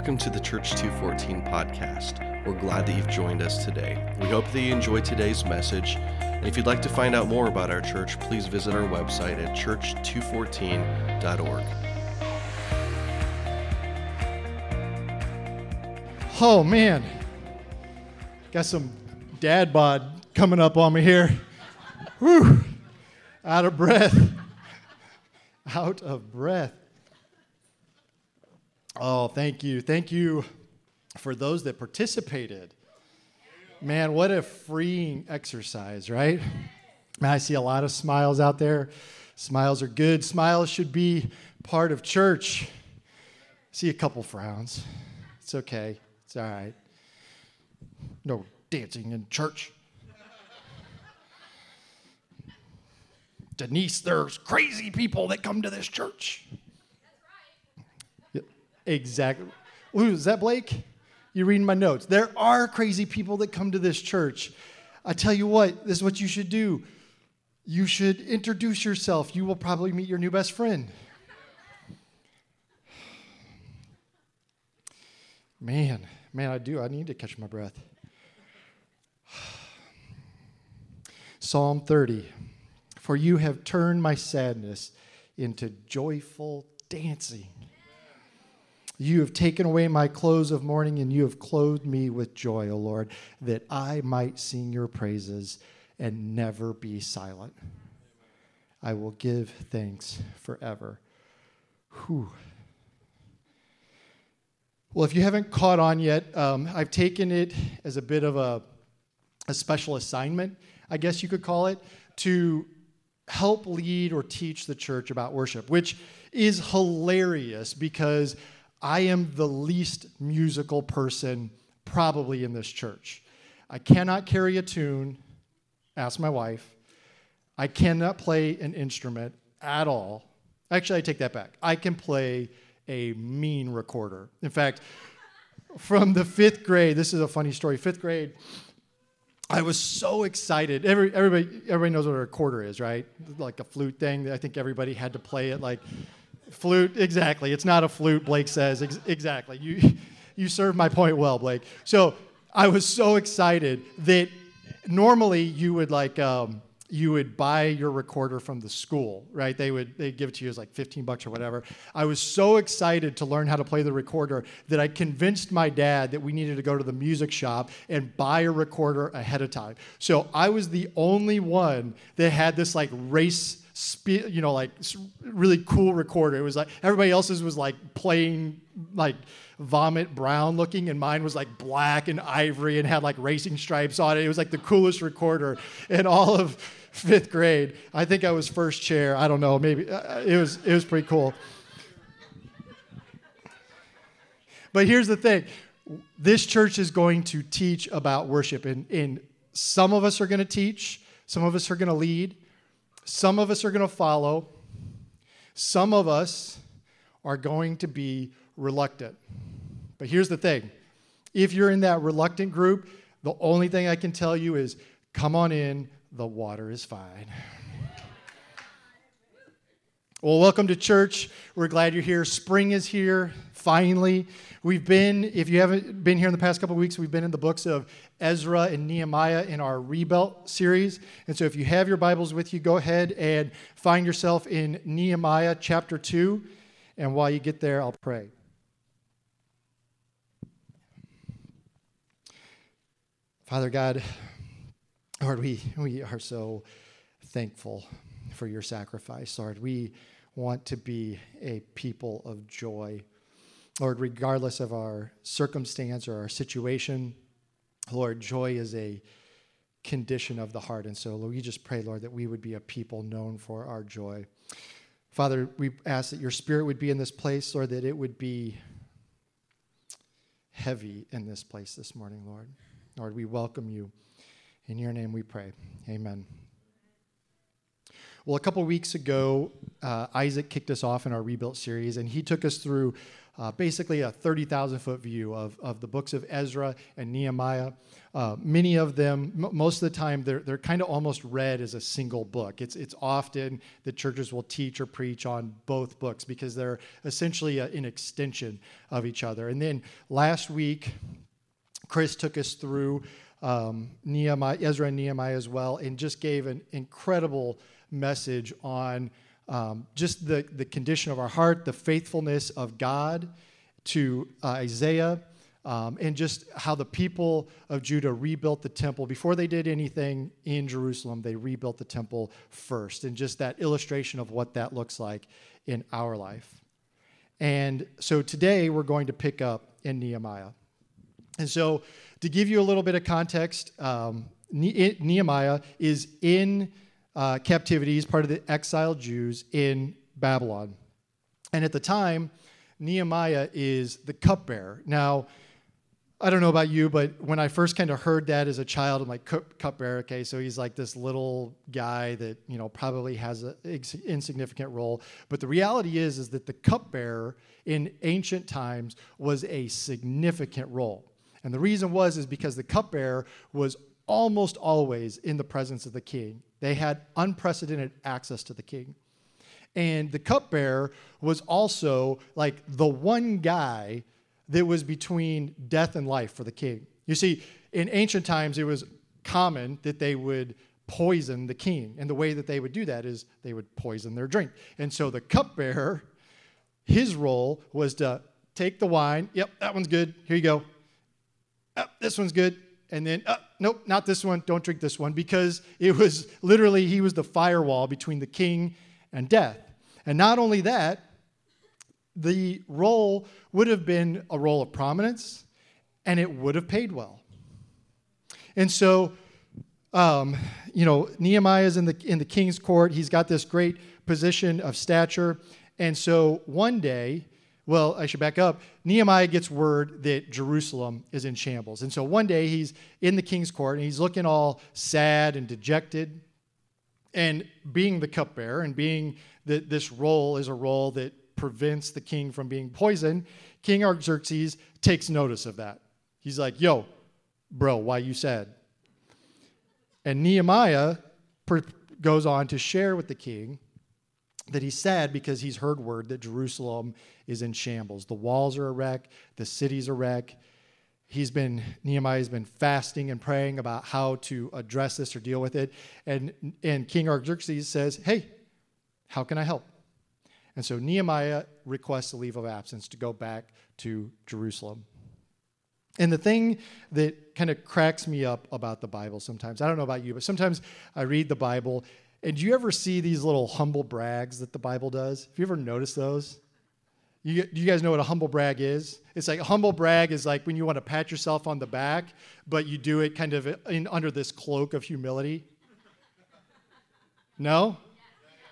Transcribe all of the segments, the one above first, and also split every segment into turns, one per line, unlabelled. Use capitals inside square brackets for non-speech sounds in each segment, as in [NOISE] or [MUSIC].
Welcome to the Church 214 podcast. We're glad that you've joined us today. We hope that you enjoyed today's message. And if you'd like to find out more about our church, please visit our website at church214.org.
Oh man, got some dad bod coming up on me here. Whew, out of breath. Out of breath. Oh, thank you. Thank you for those that participated. Man, what a freeing exercise, right? I see a lot of smiles out there. Smiles are good. Smiles should be part of church. See a couple frowns. It's okay. It's all right. No dancing in church. Denise, there's crazy people that come to this church. Exactly. Ooh, is that Blake? You're reading my notes? There are crazy people that come to this church. I tell you what, this is what you should do. You should introduce yourself. You will probably meet your new best friend. Man, man, I do. I need to catch my breath. Psalm 30 For you have turned my sadness into joyful dancing. You have taken away my clothes of mourning, and you have clothed me with joy, O Lord, that I might sing your praises and never be silent. I will give thanks forever. Whew. Well, if you haven't caught on yet, um, I've taken it as a bit of a, a special assignment, I guess you could call it, to help lead or teach the church about worship, which is hilarious because I am the least musical person probably in this church. I cannot carry a tune, ask my wife. I cannot play an instrument at all. Actually, I take that back. I can play a mean recorder. In fact, from the fifth grade, this is a funny story. Fifth grade, I was so excited. Every, everybody, everybody knows what a recorder is, right? Like a flute thing. I think everybody had to play it like Flute, exactly. It's not a flute, Blake says. Ex- exactly. You, you served my point well, Blake. So I was so excited that normally you would like, um, you would buy your recorder from the school, right? They would they give it to you as like 15 bucks or whatever. I was so excited to learn how to play the recorder that I convinced my dad that we needed to go to the music shop and buy a recorder ahead of time. So I was the only one that had this like race spe- you know, like really cool recorder. It was like everybody else's was like plain, like vomit brown looking, and mine was like black and ivory and had like racing stripes on it. It was like the coolest recorder in all of fifth grade. I think I was first chair. I don't know. Maybe uh, it was. It was pretty cool. But here's the thing this church is going to teach about worship, and, and some of us are going to teach, some of us are going to lead, some of us are going to follow, some of us are going to be reluctant. But here's the thing if you're in that reluctant group, the only thing I can tell you is come on in, the water is fine. Well, welcome to church. We're glad you're here. Spring is here, finally. We've been, if you haven't been here in the past couple weeks, we've been in the books of Ezra and Nehemiah in our Rebuilt series. And so if you have your Bibles with you, go ahead and find yourself in Nehemiah chapter 2. And while you get there, I'll pray. Father God, Lord, we, we are so thankful for your sacrifice, Lord. We want to be a people of joy. Lord, regardless of our circumstance or our situation, Lord, joy is a condition of the heart. And so, Lord, we just pray, Lord, that we would be a people known for our joy. Father, we ask that your spirit would be in this place, Lord, that it would be heavy in this place this morning, Lord. Lord, we welcome you. In your name we pray. Amen. Well, a couple weeks ago, uh, Isaac kicked us off in our Rebuilt series, and he took us through uh, basically a 30,000 foot view of, of the books of Ezra and Nehemiah. Uh, many of them, m- most of the time, they're, they're kind of almost read as a single book. It's, it's often that churches will teach or preach on both books because they're essentially a, an extension of each other. And then last week, Chris took us through um, Nehemiah, Ezra and Nehemiah as well, and just gave an incredible message on um, just the, the condition of our heart, the faithfulness of God to uh, Isaiah, um, and just how the people of Judah rebuilt the temple. Before they did anything in Jerusalem, they rebuilt the temple first, and just that illustration of what that looks like in our life. And so today we're going to pick up in Nehemiah. And so, to give you a little bit of context, um, Nehemiah is in uh, captivity. He's part of the exiled Jews in Babylon. And at the time, Nehemiah is the cupbearer. Now, I don't know about you, but when I first kind of heard that as a child, I'm like, cup, cupbearer, okay, so he's like this little guy that, you know, probably has an insignificant role. But the reality is, is that the cupbearer in ancient times was a significant role. And the reason was is because the cupbearer was almost always in the presence of the king. They had unprecedented access to the king. And the cupbearer was also like the one guy that was between death and life for the king. You see, in ancient times, it was common that they would poison the king. And the way that they would do that is they would poison their drink. And so the cupbearer, his role was to take the wine. Yep, that one's good. Here you go oh, this one's good. And then, oh, nope, not this one. Don't drink this one. Because it was literally, he was the firewall between the king and death. And not only that, the role would have been a role of prominence and it would have paid well. And so, um, you know, Nehemiah is in the, in the king's court. He's got this great position of stature. And so one day, well, I should back up. Nehemiah gets word that Jerusalem is in shambles. And so one day he's in the king's court and he's looking all sad and dejected. And being the cupbearer and being that this role is a role that prevents the king from being poisoned, King Artaxerxes takes notice of that. He's like, yo, bro, why you sad? And Nehemiah goes on to share with the king that he's sad because he's heard word that Jerusalem is in shambles. The walls are a wreck, the city's a wreck. He's been, Nehemiah's been fasting and praying about how to address this or deal with it. And, and King Artaxerxes says, Hey, how can I help? And so Nehemiah requests a leave of absence to go back to Jerusalem. And the thing that kind of cracks me up about the Bible sometimes, I don't know about you, but sometimes I read the Bible and do you ever see these little humble brags that the Bible does? Have you ever noticed those? You, do you guys know what a humble brag is? It's like a humble brag is like when you want to pat yourself on the back, but you do it kind of in, under this cloak of humility. No?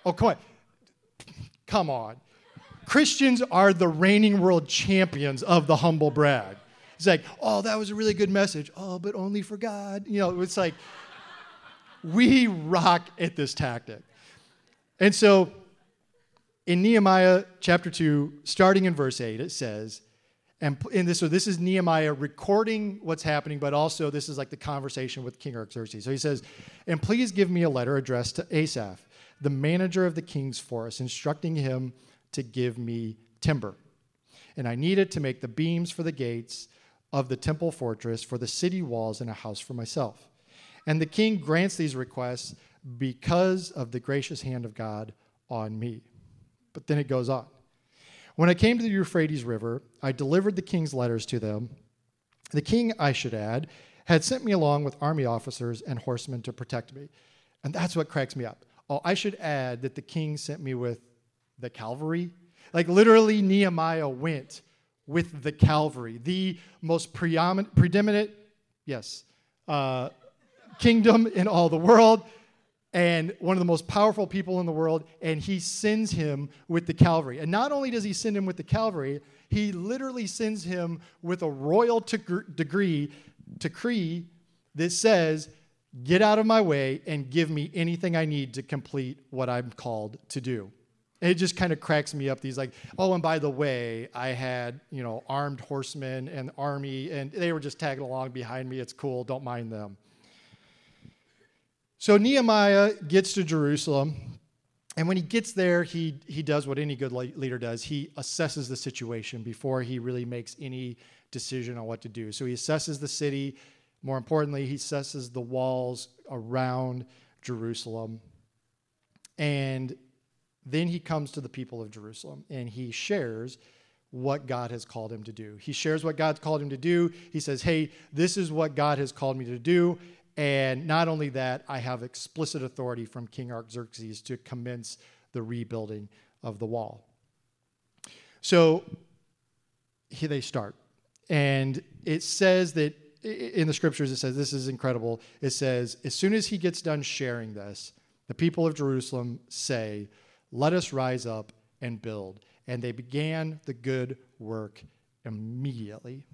Oh, come on. Come on. Christians are the reigning world champions of the humble brag. It's like, oh, that was a really good message. Oh, but only for God. You know, it's like, we rock at this tactic. And so in Nehemiah chapter 2, starting in verse 8, it says, and in this, so this is Nehemiah recording what's happening, but also this is like the conversation with King Artaxerxes. So he says, And please give me a letter addressed to Asaph, the manager of the king's forest, instructing him to give me timber. And I need it to make the beams for the gates of the temple fortress, for the city walls, and a house for myself. And the king grants these requests because of the gracious hand of God on me. But then it goes on. When I came to the Euphrates River, I delivered the king's letters to them. The king, I should add, had sent me along with army officers and horsemen to protect me. And that's what cracks me up. Oh, I should add that the king sent me with the cavalry. Like literally, Nehemiah went with the cavalry, the most predominant, yes, uh, kingdom in all the world and one of the most powerful people in the world, and he sends him with the cavalry. And not only does he send him with the cavalry, he literally sends him with a royal degree, decree that says, Get out of my way and give me anything I need to complete what I'm called to do. And it just kind of cracks me up. These like, oh, and by the way, I had you know armed horsemen and army, and they were just tagging along behind me. It's cool. Don't mind them. So Nehemiah gets to Jerusalem, and when he gets there, he he does what any good leader does. He assesses the situation before he really makes any decision on what to do. So he assesses the city. More importantly, he assesses the walls around Jerusalem. And then he comes to the people of Jerusalem and he shares what God has called him to do. He shares what God's called him to do. He says, Hey, this is what God has called me to do. And not only that, I have explicit authority from King Artaxerxes to commence the rebuilding of the wall. So here they start. And it says that in the scriptures, it says, this is incredible. It says, as soon as he gets done sharing this, the people of Jerusalem say, let us rise up and build. And they began the good work immediately.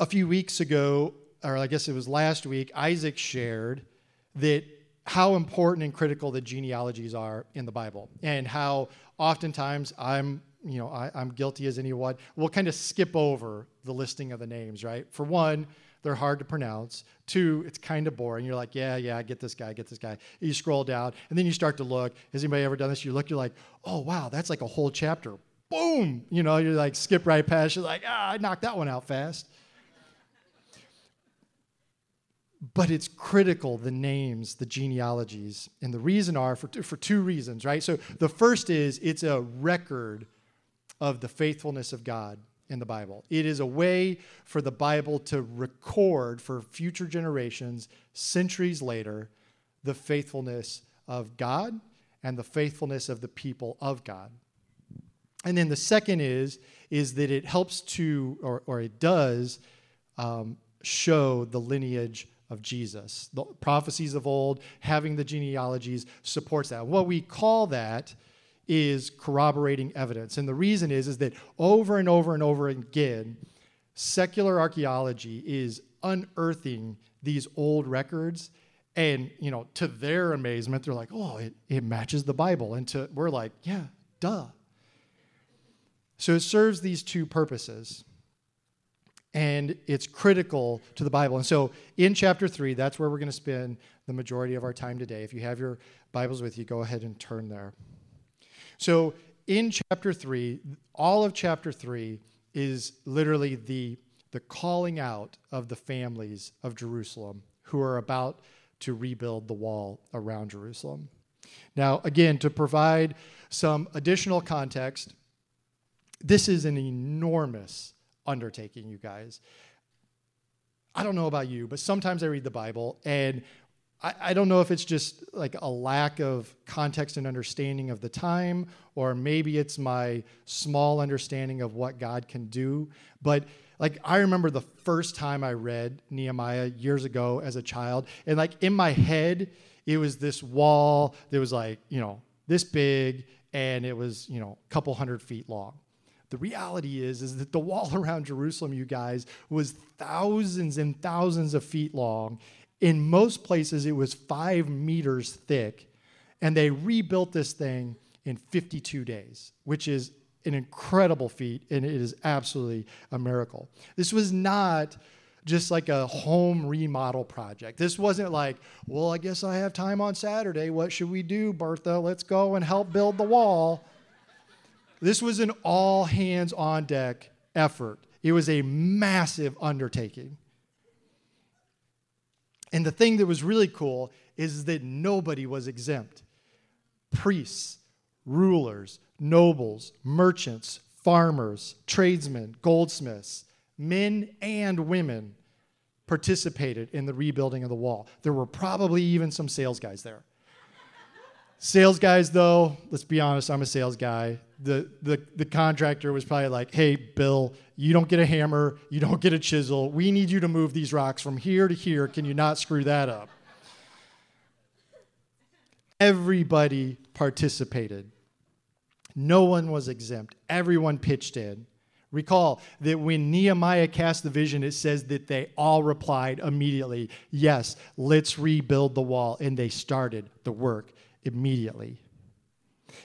A few weeks ago, or I guess it was last week, Isaac shared that how important and critical the genealogies are in the Bible, and how oftentimes I'm, you know, I, am guilty as anyone. We'll kind of skip over the listing of the names, right? For one, they're hard to pronounce. Two, it's kind of boring. You're like, yeah, yeah, get this guy, get this guy. You scroll down, and then you start to look. Has anybody ever done this? You look, you're like, oh, wow, that's like a whole chapter. Boom! You know, you're like, skip right past. You're like, ah, I knocked that one out fast. But it's critical the names the genealogies and the reason are for, for two reasons right so the first is it's a record of the faithfulness of god in the Bible. It is a way for the Bible to record for future generations, centuries later, the faithfulness of God and the faithfulness of the people of God. And then the second is, is that it helps to, or, or it does, um, show the lineage of Jesus. The prophecies of old, having the genealogies supports that. What we call that is corroborating evidence. And the reason is, is that over and over and over again, secular archaeology is unearthing these old records. And, you know, to their amazement, they're like, oh, it, it matches the Bible. And to, we're like, yeah, duh. So it serves these two purposes. And it's critical to the Bible. And so in chapter three, that's where we're going to spend the majority of our time today. If you have your Bibles with you, go ahead and turn there. So in chapter three, all of chapter three is literally the, the calling out of the families of Jerusalem who are about to rebuild the wall around Jerusalem. Now, again, to provide some additional context, this is an enormous undertaking, you guys. I don't know about you, but sometimes I read the Bible and I, I don't know if it's just like a lack of context and understanding of the time, or maybe it's my small understanding of what God can do. But like I remember the first time I read Nehemiah years ago as a child, and like in my head, it was this wall that was like, you know, this big, and it was, you know, a couple hundred feet long. The reality is, is that the wall [LAUGHS] around Jerusalem, you guys, was thousands and thousands of feet long, in most places, it was five meters thick, and they rebuilt this thing in 52 days, which is an incredible feat, and it is absolutely a miracle. This was not just like a home remodel project. This wasn't like, well, I guess I have time on Saturday. What should we do, Bertha? Let's go and help build the wall. This was an all hands on deck effort. It was a massive undertaking. And the thing that was really cool is that nobody was exempt. Priests, rulers, nobles, merchants, farmers, tradesmen, goldsmiths, men and women participated in the rebuilding of the wall. There were probably even some sales guys there. Sales guys, though, let's be honest, I'm a sales guy. The, the, the contractor was probably like, hey, Bill, you don't get a hammer, you don't get a chisel. We need you to move these rocks from here to here. Can you not screw that up? Everybody participated. No one was exempt. Everyone pitched in, Recall that when Nehemiah cast the vision, it says that they all replied immediately, Yes, let's rebuild the wall. And they started the work immediately.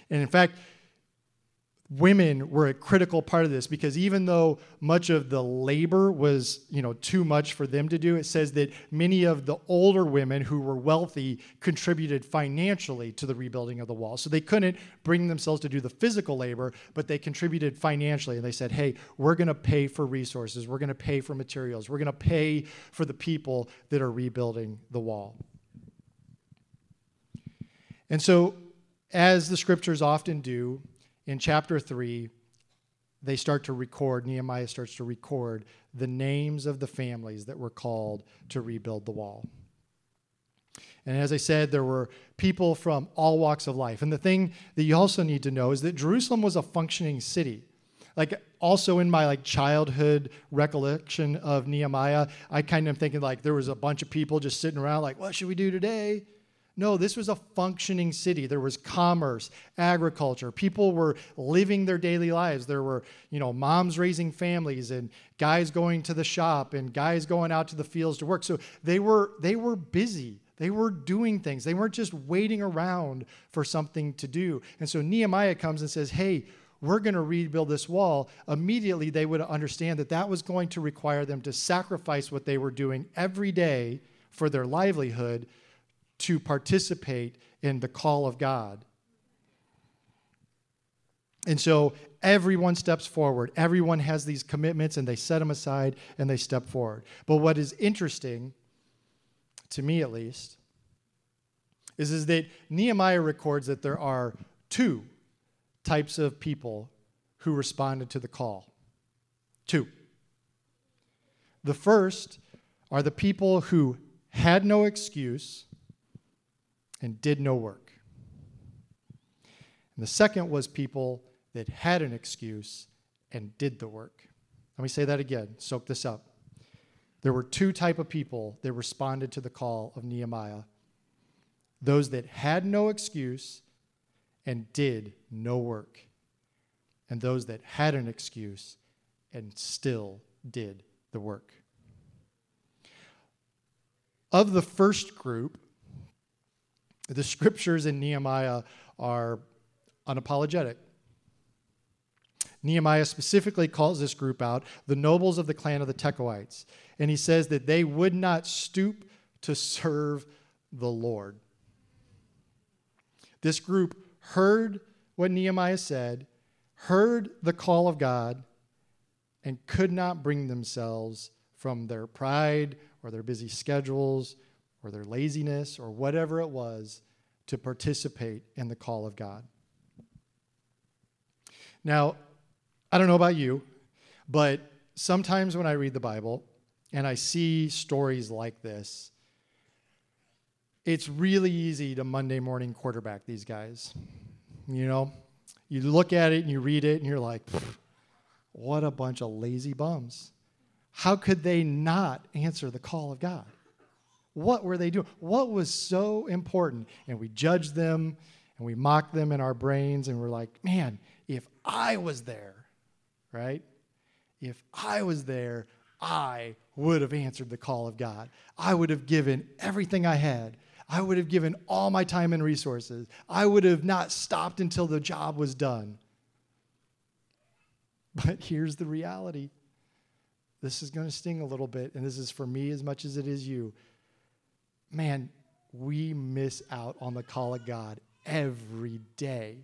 And in fact, women were a critical part of this because even though much of the labor was you know too much for them to do it says that many of the older women who were wealthy contributed financially to the rebuilding of the wall. So they couldn't bring themselves to do the physical labor but they contributed financially. And they said hey we're going to pay for resources. We're going to pay for materials. We're going to pay for the people that are rebuilding the wall and so as the scriptures often do in chapter 3, they start to record, Nehemiah starts to record the names of the families that were called to rebuild the wall. And as I said, there were people from all walks of life. And the thing that you also need to know is that Jerusalem was a functioning city. Like also in my like childhood recollection of Nehemiah, I kind of am thinking like there was a bunch of people just sitting around like, what should we do today? No, this was a functioning city. There was commerce, agriculture. People were living their daily lives. There were, you know, moms raising families and guys going to the shop and guys going out to the fields to work. So they were they were busy. They were doing things. They weren't just waiting around for something to do. And so Nehemiah comes and says, "Hey, we're going to rebuild this wall." Immediately they would understand that that was going to require them to sacrifice what they were doing every day for their livelihood to participate in the call of God. And so everyone steps forward. Everyone has these commitments and they set them aside and they step forward. But what is interesting, to me at least, is, is that Nehemiah records that there are two types of people who responded to the call. Two. The first are the people who had no excuse and did no work. And the second was people that had an excuse and did the work. Let me say that again. Soak this up. There were two type of people that responded to the call of Nehemiah. Those that had no excuse and did no work. And those that had an excuse and still did the work. Of the first group, the scriptures in Nehemiah are unapologetic. Nehemiah specifically calls this group out the nobles of the clan of the Tekoites. And he says that they would not stoop to serve the Lord. This group heard what Nehemiah said, heard the call of God, and could not bring themselves from their pride or their busy schedules or their laziness or whatever it was to participate in the call of God. Now, I don't know about you, but sometimes when I read the Bible and I see stories like this, it's really easy to Monday morning quarterback these guys. You know, you look at it and you read it and you're like, what a bunch of lazy bums. How could they not answer the call of God? What were they doing? What was so important? And we judge them and we mock them in our brains and we're like, man, if I was there, right? If I was there, I would have answered the call of God. I would have given everything I had. I would have given all my time and resources. I would have not stopped until the job was done. But here's the reality this is going to sting a little bit, and this is for me as much as it is you man, we miss out on the call of God every day.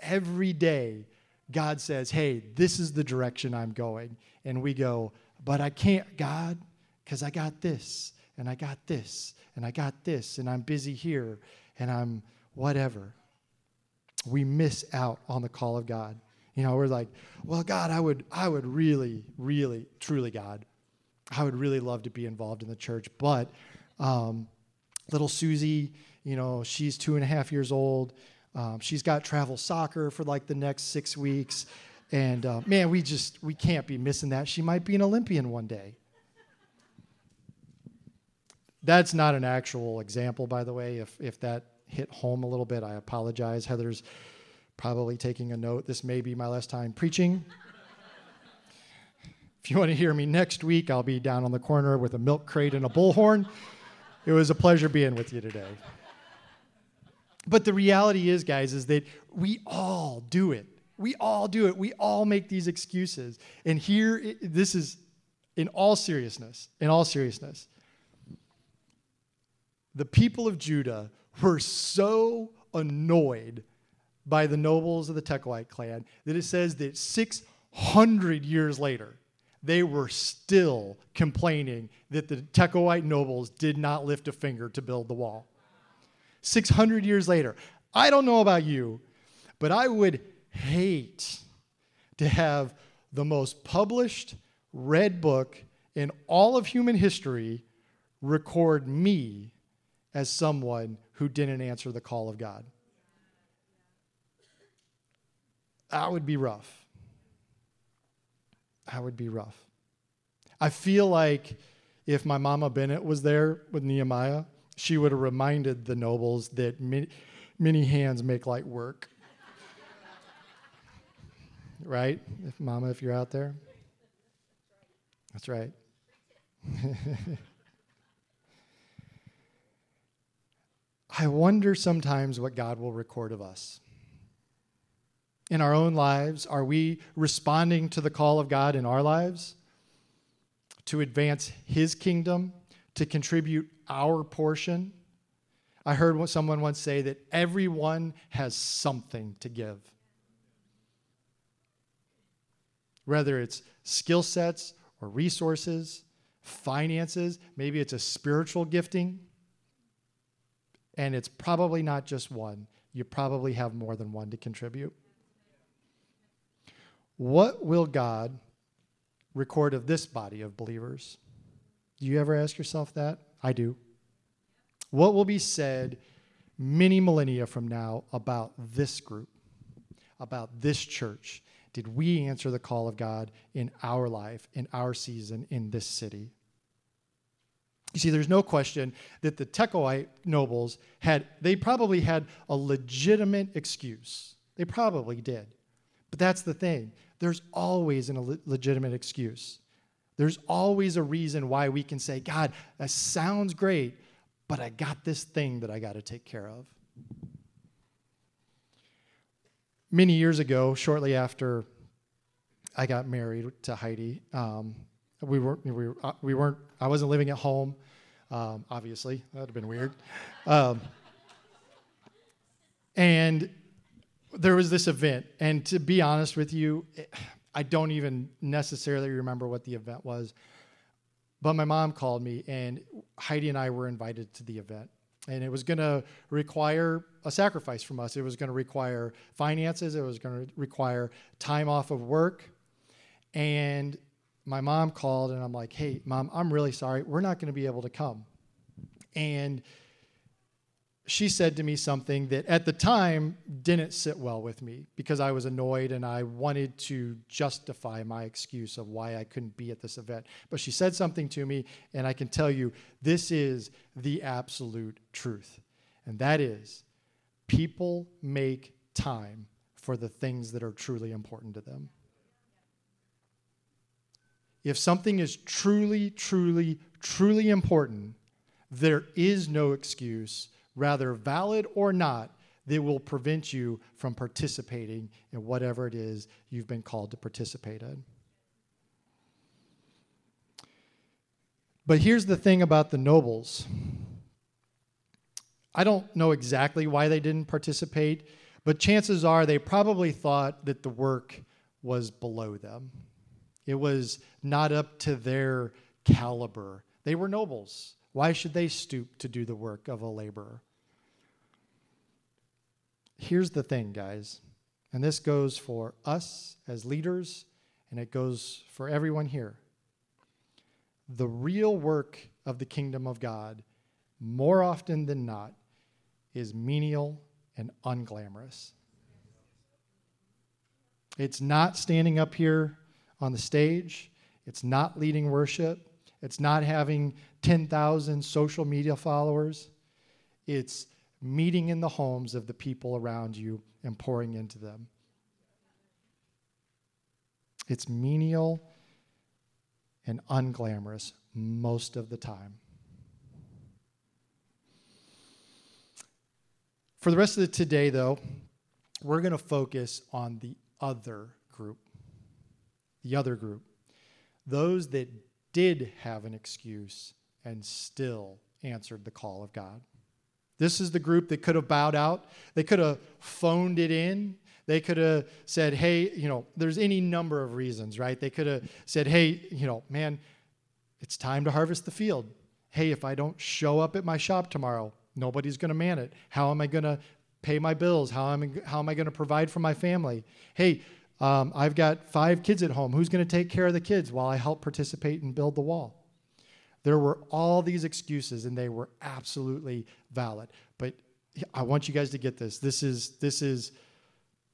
Every day, God says, Hey, this is the direction I'm going. And we go, But I can't, God, because I got this, and I got this, and I got this, and I'm busy here, and I'm whatever. We miss out on the call of God. You know, we're like, well, God, I would, I would really, really, truly, God, I would really love to be involved in the church, but um, little Susie, you know, she's two and a half years old. Um, she's got travel soccer for like the next six weeks. And uh, man, we just, we can't be missing that. She might be an Olympian one day. That's not an actual example, by the way. If, if that hit home a little bit, I apologize. Heather's probably taking a note. This may be my last time preaching. If you want to hear me next week, I'll be down on the corner with a milk crate and a bullhorn. It was a pleasure being with you today. But the reality is, guys, is that we all do it. We all do it. We all make these excuses. And here, this is in all seriousness, in all seriousness, the people of Judah were so annoyed by the nobles of the Tekoite clan that it says that 600 years later, they were still complaining that the Tekoite nobles did not lift a finger to build the wall. 600 years later. I don't know about you, but I would hate to have the most published, read book in all of human history record me as someone who didn't answer the call of God. That would be rough. That would be rough. I feel like if my mama Bennett was there with Nehemiah, she would have reminded the nobles that many, many hands make light work. [LAUGHS] right? If mama, if you're out there. That's right. [LAUGHS] I wonder sometimes what God will record of us. In our own lives, are we responding to the call of God in our lives to advance His kingdom, to contribute our portion? I heard someone once say that everyone has something to give. Whether it's skill sets or resources, finances, maybe it's a spiritual gifting and it's probably not just one. You probably have more than one to contribute. What will God record of this body of believers? Do you ever ask yourself that? I do. What will be said many millennia from now about this group, about this church? Did we answer the call of God in our life, in our season, in this city? You see, there's no question that the Tekoite nobles had, they probably had a legitimate excuse. They probably did. But that's the thing. There's always a legitimate excuse. There's always a reason why we can say, God, that sounds great, but I got this thing that I got to take care of. Many years ago, shortly after I got married to Heidi, um, we weren't, we, were, uh, we weren't, I wasn't living at home, um, obviously. That would have been weird. Um, and there was this event. And to be honest with you, I don't even necessarily remember what the event was. But my mom called me, and Heidi and I were invited to the event. And it was going to require a sacrifice from us. It was going to require finances, it was going to require time off of work. And my mom called and I'm like, hey, mom, I'm really sorry. We're not going to be able to come. And she said to me something that at the time didn't sit well with me because I was annoyed and I wanted to justify my excuse of why I couldn't be at this event. But she said something to me, and I can tell you this is the absolute truth. And that is people make time for the things that are truly important to them. If something is truly, truly, truly important, there is no excuse, rather valid or not, that will prevent you from participating in whatever it is you've been called to participate in. But here's the thing about the nobles. I don't know exactly why they didn't participate, but chances are they probably thought that the work was below them. It was not up to their caliber. They were nobles. Why should they stoop to do the work of a laborer? Here's the thing, guys, and this goes for us as leaders, and it goes for everyone here. The real work of the kingdom of God, more often than not, is menial and unglamorous. It's not standing up here on the stage. It's not leading worship. It's not having 10,000 social media followers. It's meeting in the homes of the people around you and pouring into them. It's menial and unglamorous most of the time. For the rest of the today, though, we're going to focus on the other group. The other group. Those that did have an excuse and still answered the call of God. This is the group that could have bowed out. They could have phoned it in. They could have said, hey, you know, there's any number of reasons, right? They could have said, hey, you know, man, it's time to harvest the field. Hey, if I don't show up at my shop tomorrow, nobody's going to man it. How am I going to pay my bills? How am I, how am I going to provide for my family? Hey, um, I've got five kids at home. Who's going to take care of the kids while I help participate and build the wall? There were all these excuses, and they were absolutely valid. But I want you guys to get this. This is this is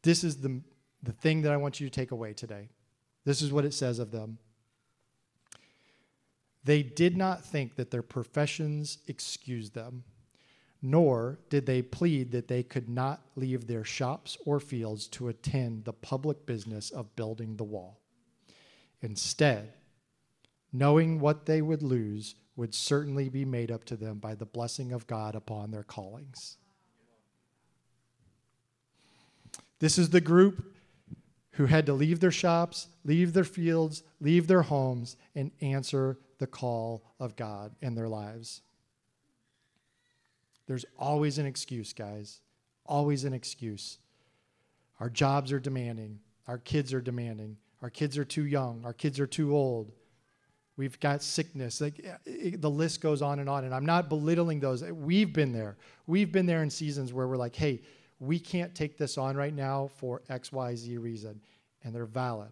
this is the the thing that I want you to take away today. This is what it says of them. They did not think that their professions excused them, nor did they plead that they could not leave their shops or fields to attend the public business of building the wall. Instead, knowing what they would lose would certainly be made up to them by the blessing of God upon their callings. This is the group who had to leave their shops, leave their fields, leave their homes, and answer the call of God in their lives. There's always an excuse, guys. Always an excuse. Our jobs are demanding. Our kids are demanding. Our kids are too young. Our kids are too old. We've got sickness. Like it, the list goes on and on. And I'm not belittling those. We've been there. We've been there in seasons where we're like, hey, we can't take this on right now for X, Y, Z reason. And they're valid.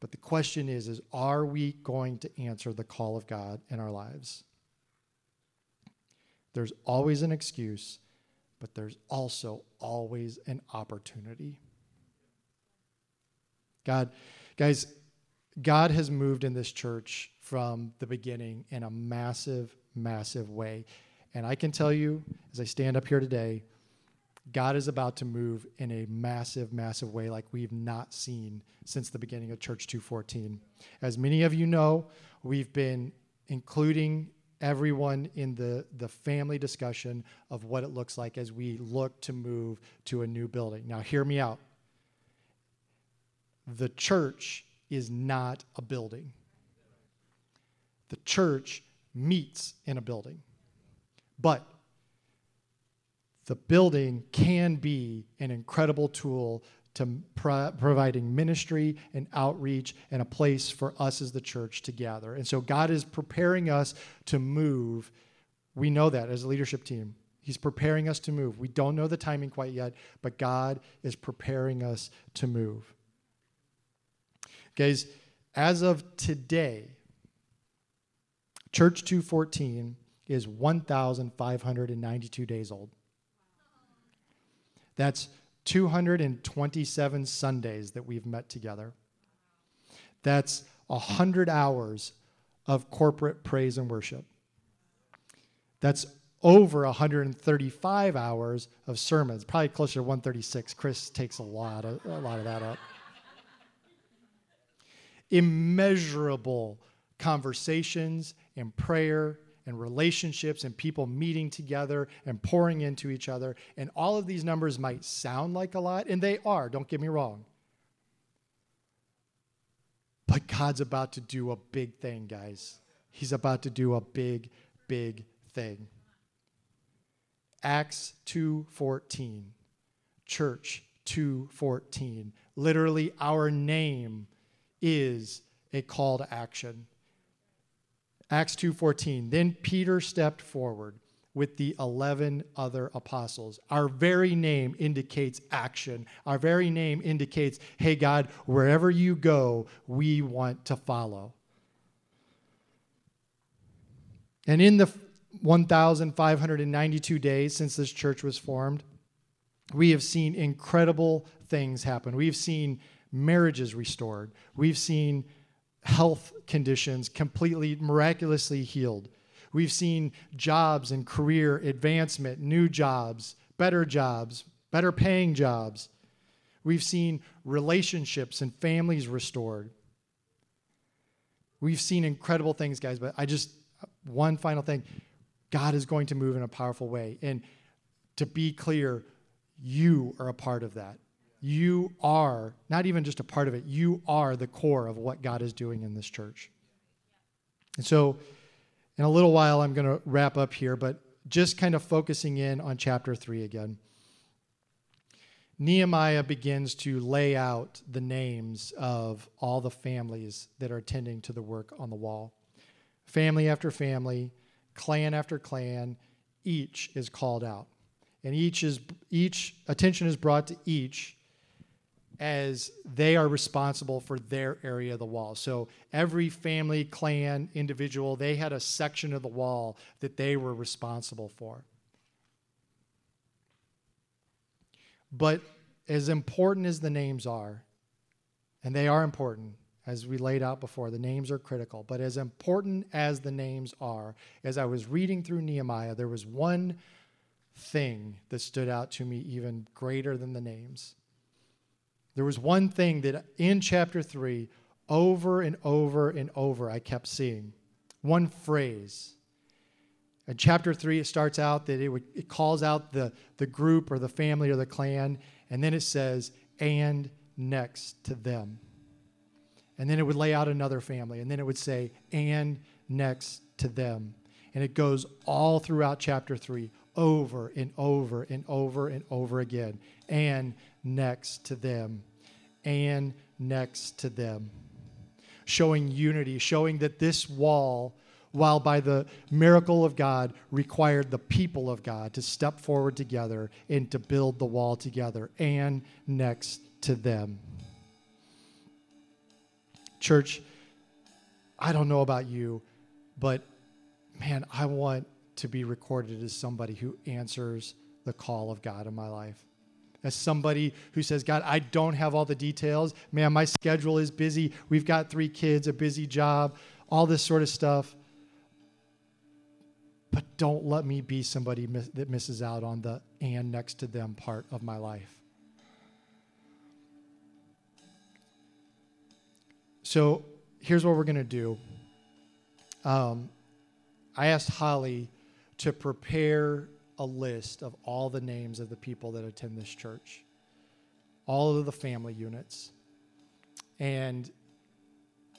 But the question is, is are we going to answer the call of God in our lives? There's always an excuse, but there's also always an opportunity. God, guys, God has moved in this church from the beginning in a massive, massive way. And I can tell you, as I stand up here today, God is about to move in a massive, massive way like we've not seen since the beginning of Church 214. As many of you know, we've been including everyone in the, the family discussion of what it looks like as we look to move to a new building. Now, hear me out. The church is not a building. The church meets in a building. But the building can be an incredible tool to pro- providing ministry and outreach and a place for us as the church to gather. And so God is preparing us to move. We know that as a leadership team. He's preparing us to move. We don't know the timing quite yet, but God is preparing us to move. Guys, as of today, Church 214 is 1,592 days old. That's 227 Sundays that we've met together. That's 100 hours of corporate praise and worship. That's over 135 hours of sermons, probably closer to 136. Chris takes a lot of, a lot of that up. Immeasurable conversations and prayer and relationships and people meeting together and pouring into each other. And all of these numbers might sound like a lot, and they are, don't get me wrong. But God's about to do a big thing, guys. He's about to do a big, big thing. Acts 2:14. Church 2:14. Literally our name is a call to action. Acts 2:14. Then Peter stepped forward with the 11 other apostles. Our very name indicates action. Our very name indicates, "Hey God, wherever you go, we want to follow." And in the 1592 days since this church was formed, we have seen incredible things happen. We've seen marriages restored. We've seen health conditions completely miraculously healed. We've seen jobs and career advancement, new jobs, better jobs, better paying jobs. We've seen relationships and families restored. We've seen incredible things, guys, but I just, one final thing God is going to move in a powerful way. And to be clear, you are a part of that. You are not even just a part of it, you are the core of what God is doing in this church. And so, in a little while, I'm going to wrap up here, but just kind of focusing in on chapter 3 again. Nehemiah begins to lay out the names of all the families that are attending to the work on the wall. Family after family, clan after clan, each is called out. And each is each attention is brought to each as they are responsible for their area of the wall. So every family, clan, individual, they had a section of the wall that they were responsible for. But as important as the names are, and they are important, as we laid out before, the names are critical. But as important as the names are, as I was reading through Nehemiah, there was one thing that stood out to me even greater than the names. There was one thing that in chapter 3, over and over and over, I kept seeing. One phrase in chapter 3, it starts out that it, would, it calls out the, the group or the family or the clan, and then it says, and next to them. And then it would lay out another family, and then it would say, and next to them. And it goes all throughout chapter 3, over and over and over and over again. And next to them. And next to them. Showing unity, showing that this wall while by the miracle of God required the people of God to step forward together and to build the wall together and next to them. Church, I don't know about you, but man, I want to be recorded as somebody who answers the call of God in my life. As somebody who says, God, I don't have all the details. Man, my schedule is busy. We've got three kids, a busy job, all this sort of stuff but don't let me be somebody miss, that misses out on the and next to them part of my life. So here's what we're going to do. Um, I asked Holly to prepare a list of all the names of the people that attend this church, all of the family units. And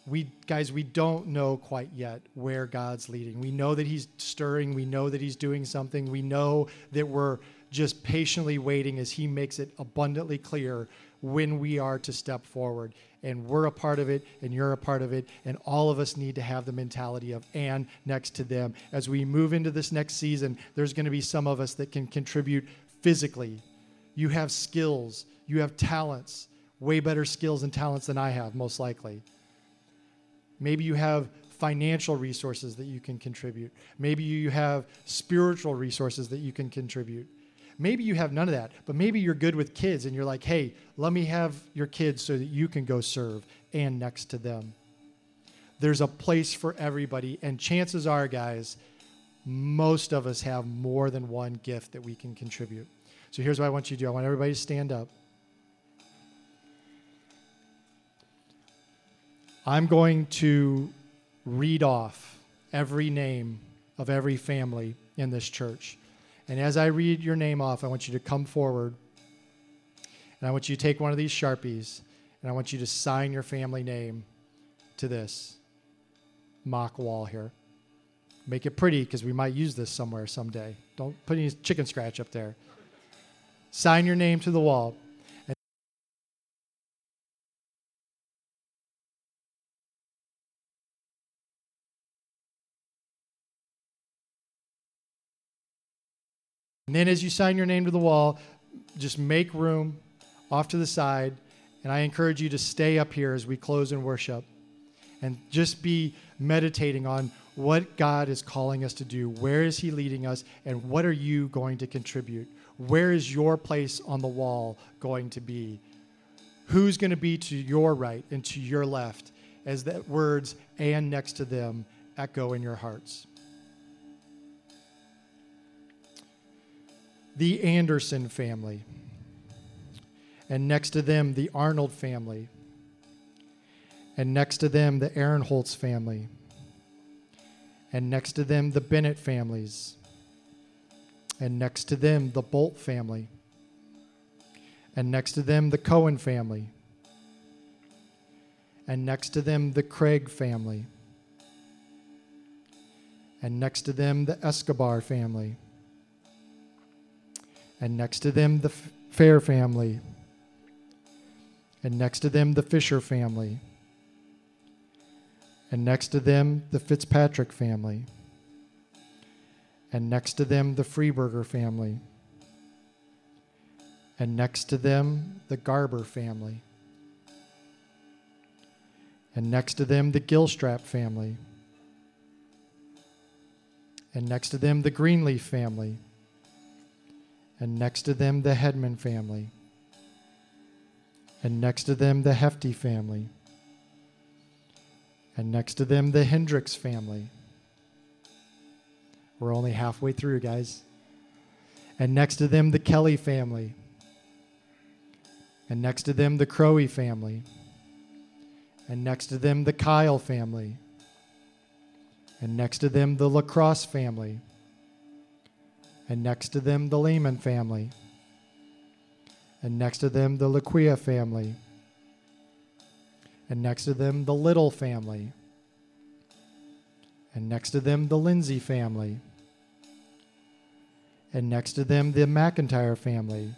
we guys we don't know quite yet where god's leading. We know that he's stirring. We know that he's doing something. We know that we're just patiently waiting as he makes it abundantly clear when we are to step forward and we're a part of it and you're a part of it and all of us need to have the mentality of and next to them as we move into this next season there's going to be some of us that can contribute physically you have skills you have talents way better skills and talents than i have most likely Maybe you have financial resources that you can contribute. Maybe you have spiritual resources that you can contribute. Maybe you have none of that, but maybe you're good with kids and you're like, hey, let me have your kids so that you can go serve and next to them. There's a place for everybody, and chances are, guys, most of us have more than one gift that we can contribute. So here's what I want you to do I want everybody to stand up. I'm going to read off every name of every family in this church. And as I read your name off, I want you to come forward. And I want you to take one of these Sharpies and I want you to sign your family name to this mock wall here. Make it pretty because we might use this somewhere someday. Don't put any chicken scratch up there. Sign your name to the wall. Then as you sign your name to the wall, just make room off to the side. And I encourage you to stay up here as we close in worship and just be meditating on what God is calling us to do. Where is He leading us? And what are you going to contribute? Where is your place on the wall going to be? Who's going to be to your right and to your left as the words and next to them echo in your hearts? The Anderson family. And next to them, the Arnold family. And next to them, the Aaron Holtz family. And next to them, the Bennett families. And next to them, the Bolt family. And next to them, the Cohen family. And next to them, the Craig family. And next to them, the Escobar family. And next to them, the Fair family. And next to them, the Fisher family. And next to them, the Fitzpatrick family. And next to them, the Freeberger family. And next to them, the Garber family. And next to them, the Gilstrap family. And next to them, the Greenleaf family. And next to them, the Hedman family. And next to them, the Hefty family. And next to them, the Hendricks family. We're only halfway through, guys. And next to them, the Kelly family. And next to them, the Crowe family. And next to them, the Kyle family. And next to them, the Lacrosse family. And next to them, the Lehman family. And next to them, the Laquia family. And next to them, the Little family. And next to them, the Lindsay family. And next to them, the McIntyre family.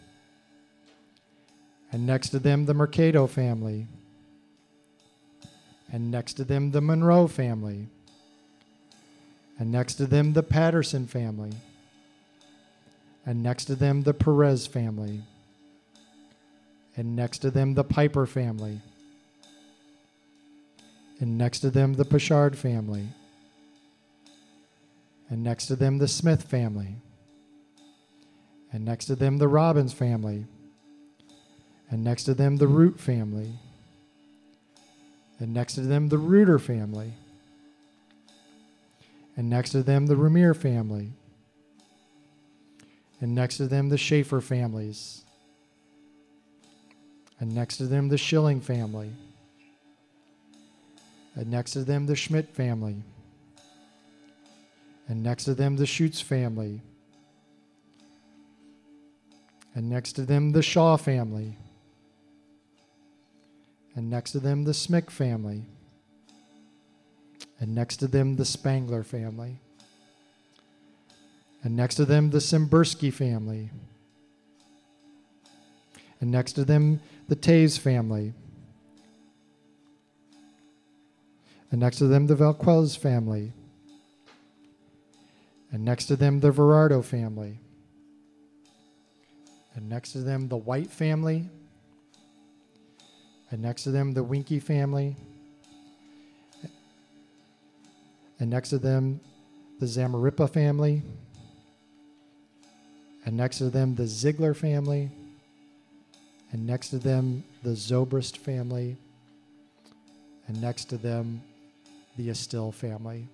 And next to them, the Mercado family. And next to them, the Monroe family. And next to them, the Patterson family. And next to them, the Perez family. And next to them, the Piper family. And next to them, the Pashard family. And next to them, the Smith family. And next to them, the Robbins family. And next to them, the Root family. And next to them, the Reuter family. And next to them, the Ramir family. And next to them, the Schaefer families. And next to them, the Schilling family. And next to them, the Schmidt family. And next to them, the Schutz family. And next to them, the Shaw family. And next to them, the Smick family. And next to them, the Spangler family. And next to them, the Simbursky family. And next to them, the Taves family. And next to them, the Valquez family. And next to them, the Verardo family. And next to them, the White family. And next to them, the Winky family. And next to them, the Zamaripa family. And next to them, the Ziegler family. And next to them, the Zobrist family. And next to them, the Estill family.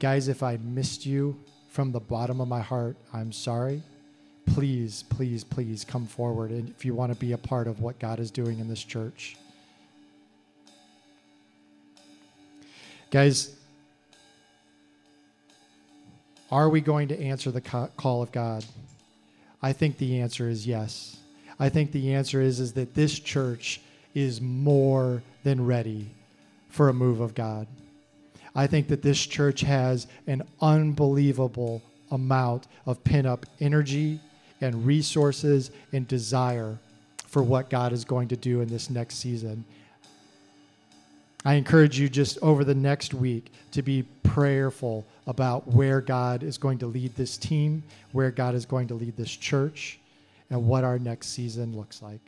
Guys, if I missed you from the bottom of my heart, I'm sorry. Please, please, please come forward and if you want to be a part of what God is doing in this church. Guys, are we going to answer the call of God? I think the answer is yes. I think the answer is, is that this church is more than ready for a move of God. I think that this church has an unbelievable amount of pin up energy and resources and desire for what God is going to do in this next season. I encourage you just over the next week to be prayerful about where God is going to lead this team, where God is going to lead this church, and what our next season looks like.